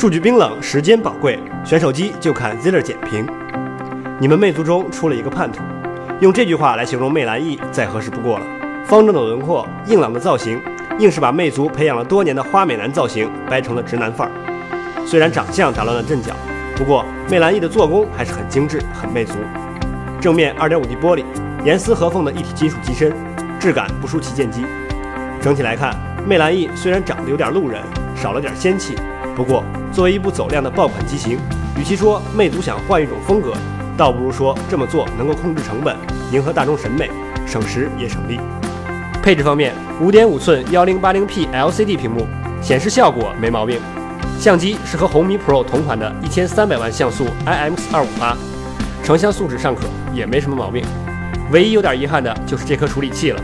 数据冰冷，时间宝贵，选手机就看 Ziller 简评。你们魅族中出了一个叛徒，用这句话来形容魅蓝 E 再合适不过了。方正的轮廓，硬朗的造型，硬是把魅族培养了多年的花美男造型掰成了直男范儿。虽然长相打乱了阵脚，不过魅蓝 E 的做工还是很精致，很魅族。正面 2.5D 玻璃，严丝合缝的一体金属机身，质感不输旗舰机。整体来看，魅蓝 E 虽然长得有点路人，少了点仙气，不过作为一部走量的爆款机型，与其说魅族想换一种风格，倒不如说这么做能够控制成本，迎合大众审美，省时也省力。配置方面，5.5寸 1080p LCD 屏幕，显示效果没毛病。相机是和红米 Pro 同款的1300万像素 IMX258，成像素质尚可，也没什么毛病。唯一有点遗憾的就是这颗处理器了，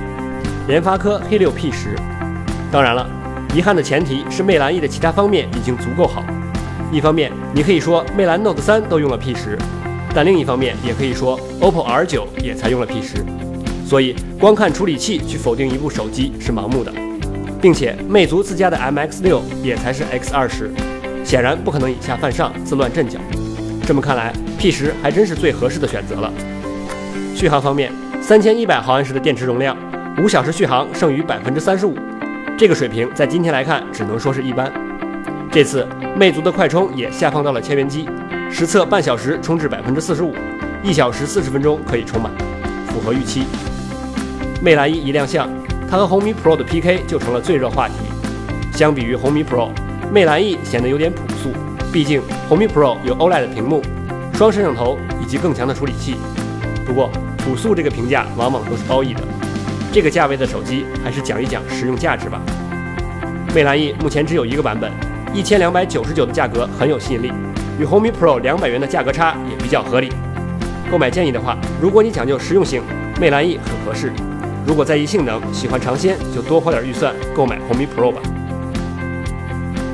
联发科黑六 P10。当然了，遗憾的前提是魅蓝 E 的其他方面已经足够好。一方面，你可以说魅蓝 Note 3都用了 P10，但另一方面也可以说 OPPO R9 也才用了 P10。所以，光看处理器去否定一部手机是盲目的，并且魅族自家的 MX6 也才是 X20，显然不可能以下犯上，自乱阵脚。这么看来，P10 还真是最合适的选择了。续航方面，三千一百毫安时的电池容量，五小时续航剩余百分之三十五，这个水平在今天来看只能说是一般。这次魅族的快充也下放到了千元机，实测半小时充至百分之四十五，一小时四十分钟可以充满，符合预期。魅蓝 E 一亮相，它和红米 Pro 的 PK 就成了最热话题。相比于红米 Pro，魅蓝 E 显得有点朴素，毕竟红米 Pro 有 OLED 屏幕、双摄像头以及更强的处理器。不过，朴素这个评价往往都是褒义的。这个价位的手机，还是讲一讲实用价值吧。魅蓝 E 目前只有一个版本，一千两百九十九的价格很有吸引力，与红米 Pro 两百元的价格差也比较合理。购买建议的话，如果你讲究实用性，魅蓝 E 很合适。如果在意性能，喜欢尝鲜，就多花点预算购买红米 Pro 吧。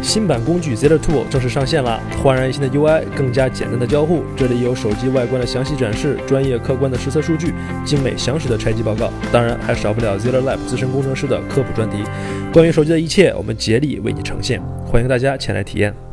新版工具 Ziller Tool 正式上线啦，焕然一新的 UI，更加简单的交互。这里有手机外观的详细展示，专业客观的实测数据，精美详实的拆机报告，当然还少不了 Ziller Lab 资深工程师的科普专题。关于手机的一切，我们竭力为你呈现，欢迎大家前来体验。